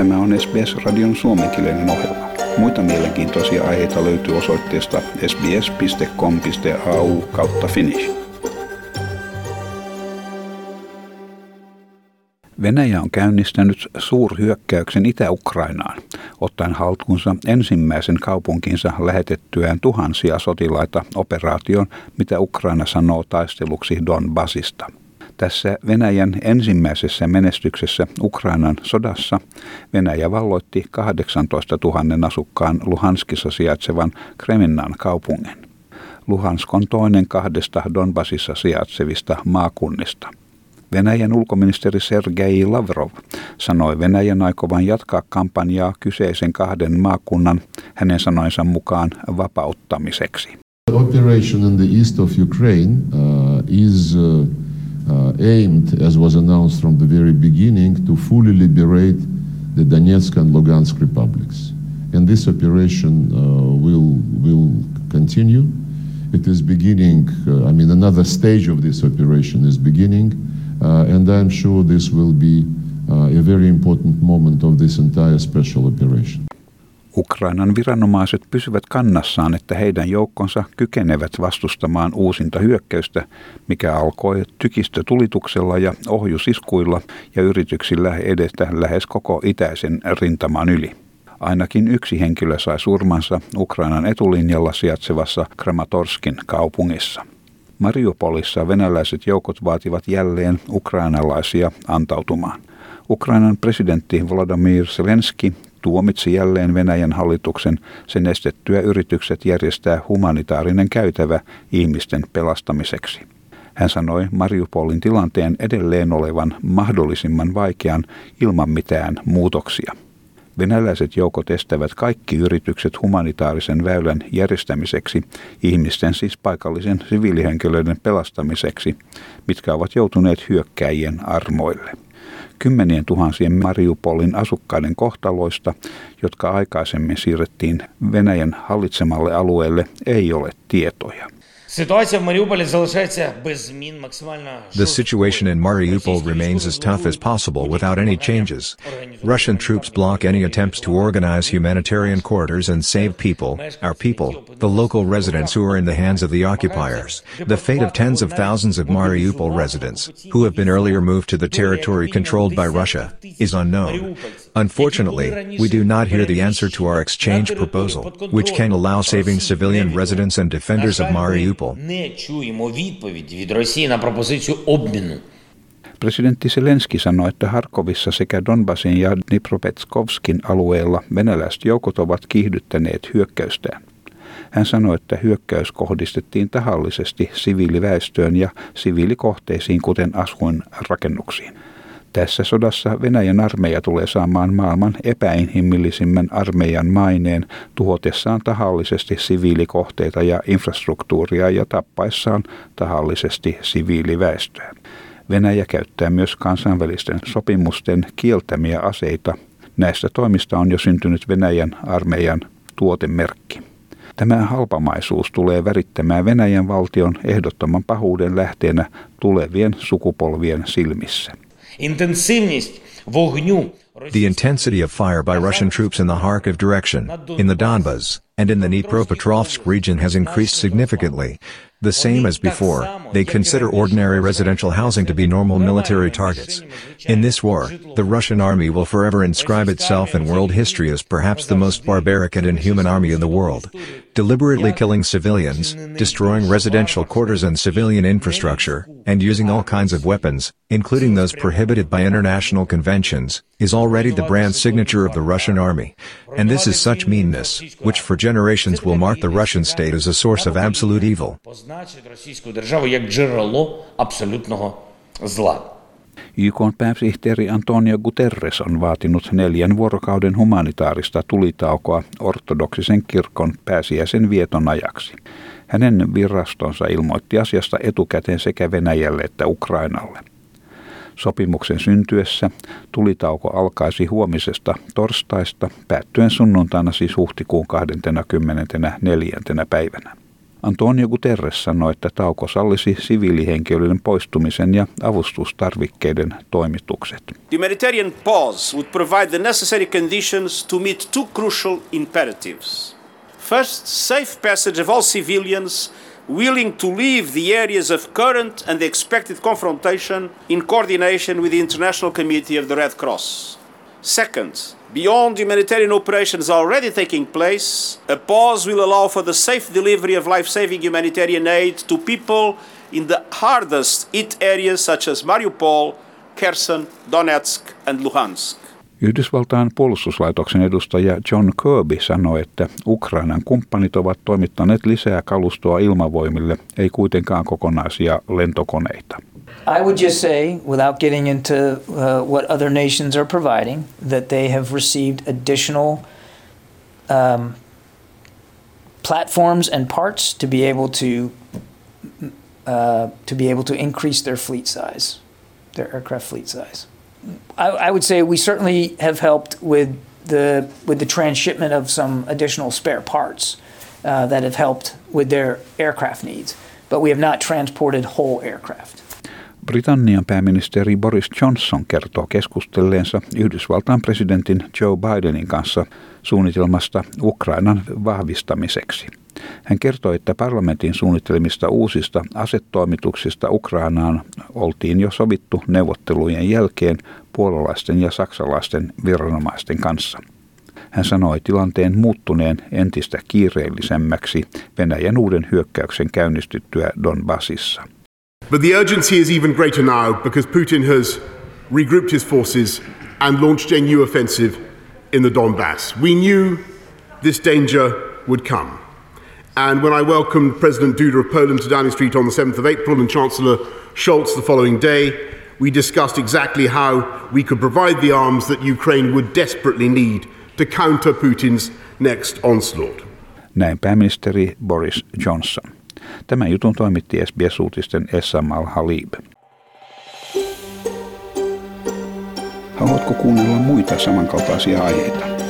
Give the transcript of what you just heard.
Tämä on SBS-radion suomenkielinen ohjelma. Muita mielenkiintoisia aiheita löytyy osoitteesta sbs.com.au kautta finnish. Venäjä on käynnistänyt suurhyökkäyksen Itä-Ukrainaan, ottaen haltuunsa ensimmäisen kaupunkinsa lähetettyään tuhansia sotilaita operaation, mitä Ukraina sanoo taisteluksi Donbasista – tässä Venäjän ensimmäisessä menestyksessä Ukrainan sodassa Venäjä valloitti 18 000 asukkaan Luhanskissa sijaitsevan Kreminnan kaupungin. Luhansk on toinen kahdesta Donbasissa sijaitsevista maakunnista. Venäjän ulkoministeri Sergei Lavrov sanoi Venäjän aikovan jatkaa kampanjaa kyseisen kahden maakunnan hänen sanoinsa mukaan vapauttamiseksi. The operation in the east of Ukraine uh, is uh uh, aimed, as was announced from the very beginning, to fully liberate the Donetsk and Lugansk republics. And this operation uh, will, will continue. It is beginning, uh, I mean, another stage of this operation is beginning, uh, and I'm sure this will be uh, a very important moment of this entire special operation. Ukrainan viranomaiset pysyvät kannassaan, että heidän joukkonsa kykenevät vastustamaan uusinta hyökkäystä, mikä alkoi tykistötulituksella ja ohjusiskuilla ja yrityksillä edetä lähes koko itäisen rintaman yli. Ainakin yksi henkilö sai surmansa Ukrainan etulinjalla sijaitsevassa Kramatorskin kaupungissa. Mariupolissa venäläiset joukot vaativat jälleen ukrainalaisia antautumaan. Ukrainan presidentti Volodymyr Zelensky tuomitsi jälleen Venäjän hallituksen sen estettyä yritykset järjestää humanitaarinen käytävä ihmisten pelastamiseksi. Hän sanoi Mariupolin tilanteen edelleen olevan mahdollisimman vaikean ilman mitään muutoksia. Venäläiset joukot estävät kaikki yritykset humanitaarisen väylän järjestämiseksi, ihmisten siis paikallisen siviilihenkilöiden pelastamiseksi, mitkä ovat joutuneet hyökkäjien armoille kymmenien tuhansien Mariupolin asukkaiden kohtaloista, jotka aikaisemmin siirrettiin Venäjän hallitsemalle alueelle, ei ole tietoja. The situation in Mariupol remains as tough as possible without any changes. Russian troops block any attempts to organize humanitarian corridors and save people, our people, the local residents who are in the hands of the occupiers. The fate of tens of thousands of Mariupol residents, who have been earlier moved to the territory controlled by Russia, is unknown. Unfortunately, we do not hear the answer to our exchange proposal, which can allow saving civilian residents and defenders of Mariupol Presidentti Zelenski sanoi, että Harkovissa sekä Donbasin ja Dnipropetskovskin alueella venäläiset joukot ovat kiihdyttäneet hyökkäystään. Hän sanoi, että hyökkäys kohdistettiin tahallisesti siviiliväestöön ja siviilikohteisiin, kuten asuinrakennuksiin. Tässä sodassa Venäjän armeija tulee saamaan maailman epäinhimillisimmän armeijan maineen tuhotessaan tahallisesti siviilikohteita ja infrastruktuuria ja tappaessaan tahallisesti siviiliväestöä. Venäjä käyttää myös kansainvälisten sopimusten kieltämiä aseita. Näistä toimista on jo syntynyt Venäjän armeijan tuotemerkki. Tämä halpamaisuus tulee värittämään Venäjän valtion ehdottoman pahuuden lähteenä tulevien sukupolvien silmissä. The intensity of fire by Russian troops in the Kharkiv direction, in the Donbas, and in the Dnipropetrovsk region has increased significantly. The same as before, they consider ordinary residential housing to be normal military targets. In this war, the Russian army will forever inscribe itself in world history as perhaps the most barbaric and inhuman army in the world, deliberately killing civilians, destroying residential quarters and civilian infrastructure, and using all kinds of weapons, including those prohibited by international conventions, is already the brand signature of the Russian army. And this is such meanness, which for generations will mark the Russian state as a source of absolute evil. YK pääsihteeri Antonio Guterres on vaatinut neljän vuorokauden humanitaarista tulitaukoa ortodoksisen kirkon pääsiäisen vieton ajaksi. Hänen virastonsa ilmoitti asiasta etukäteen sekä Venäjälle että Ukrainalle. Sopimuksen syntyessä tulitauko alkaisi huomisesta torstaista päättyen sunnuntaina siis huhtikuun 24. päivänä. Antonio Guterres sanoi, että tauko sallisi siviilihenkilöiden poistumisen ja avustustarvikkeiden toimitukset. The humanitarian pause would provide the necessary conditions to meet two crucial imperatives. First, safe passage of all civilians willing to leave the areas of current and expected confrontation in coordination with the International Committee of the Red Cross. Second, beyond humanitarian operations already taking place, a pause will allow for the safe delivery of life saving humanitarian aid to people in the hardest hit areas such as Mariupol, Kherson, Donetsk, and Luhansk. Yhdysvaltain puolustuslaitoksen edustaja John Kirby sanoi, että Ukrainan kumppanit ovat toimittaneet lisää kalustoa ilmavoimille, ei kuitenkaan kokonaisia lentokoneita. I would just say, without getting into uh, what other nations are providing, that they have received additional um, platforms and parts to be able to uh, to be able to increase their fleet size, their aircraft fleet size. I, I, would say we certainly have helped with the with the transshipment of some additional spare parts uh, that have helped with their aircraft needs, but we have not transported whole aircraft. Britannian pääministeri Boris Johnson kertoo keskustelleensa Yhdysvaltain presidentin Joe Bidenin kanssa suunnitelmasta Ukrainan vahvistamiseksi. Hän kertoi, että parlamentin suunnitelmista uusista asetoimituksista Ukrainaan oltiin jo sovittu neuvottelujen jälkeen puolalaisten ja saksalaisten viranomaisten kanssa. Hän sanoi tilanteen muuttuneen entistä kiireellisemmäksi Venäjän uuden hyökkäyksen käynnistyttyä Donbassissa. But the urgency is even greater now because Putin has regrouped his forces and launched a new offensive in the Donbass. We knew this danger would come. And when I welcomed President Duda of Poland to Downing Street on the 7th of April and Chancellor Scholz the following day, we discussed exactly how we could provide the arms that Ukraine would desperately need to counter Putin's next onslaught. Näin pääministeri Boris Johnson. Tämän jutun toimitti SBS-uutisten Essam Al-Halib. Haluatko kuunnella muita samankaltaisia aiheita?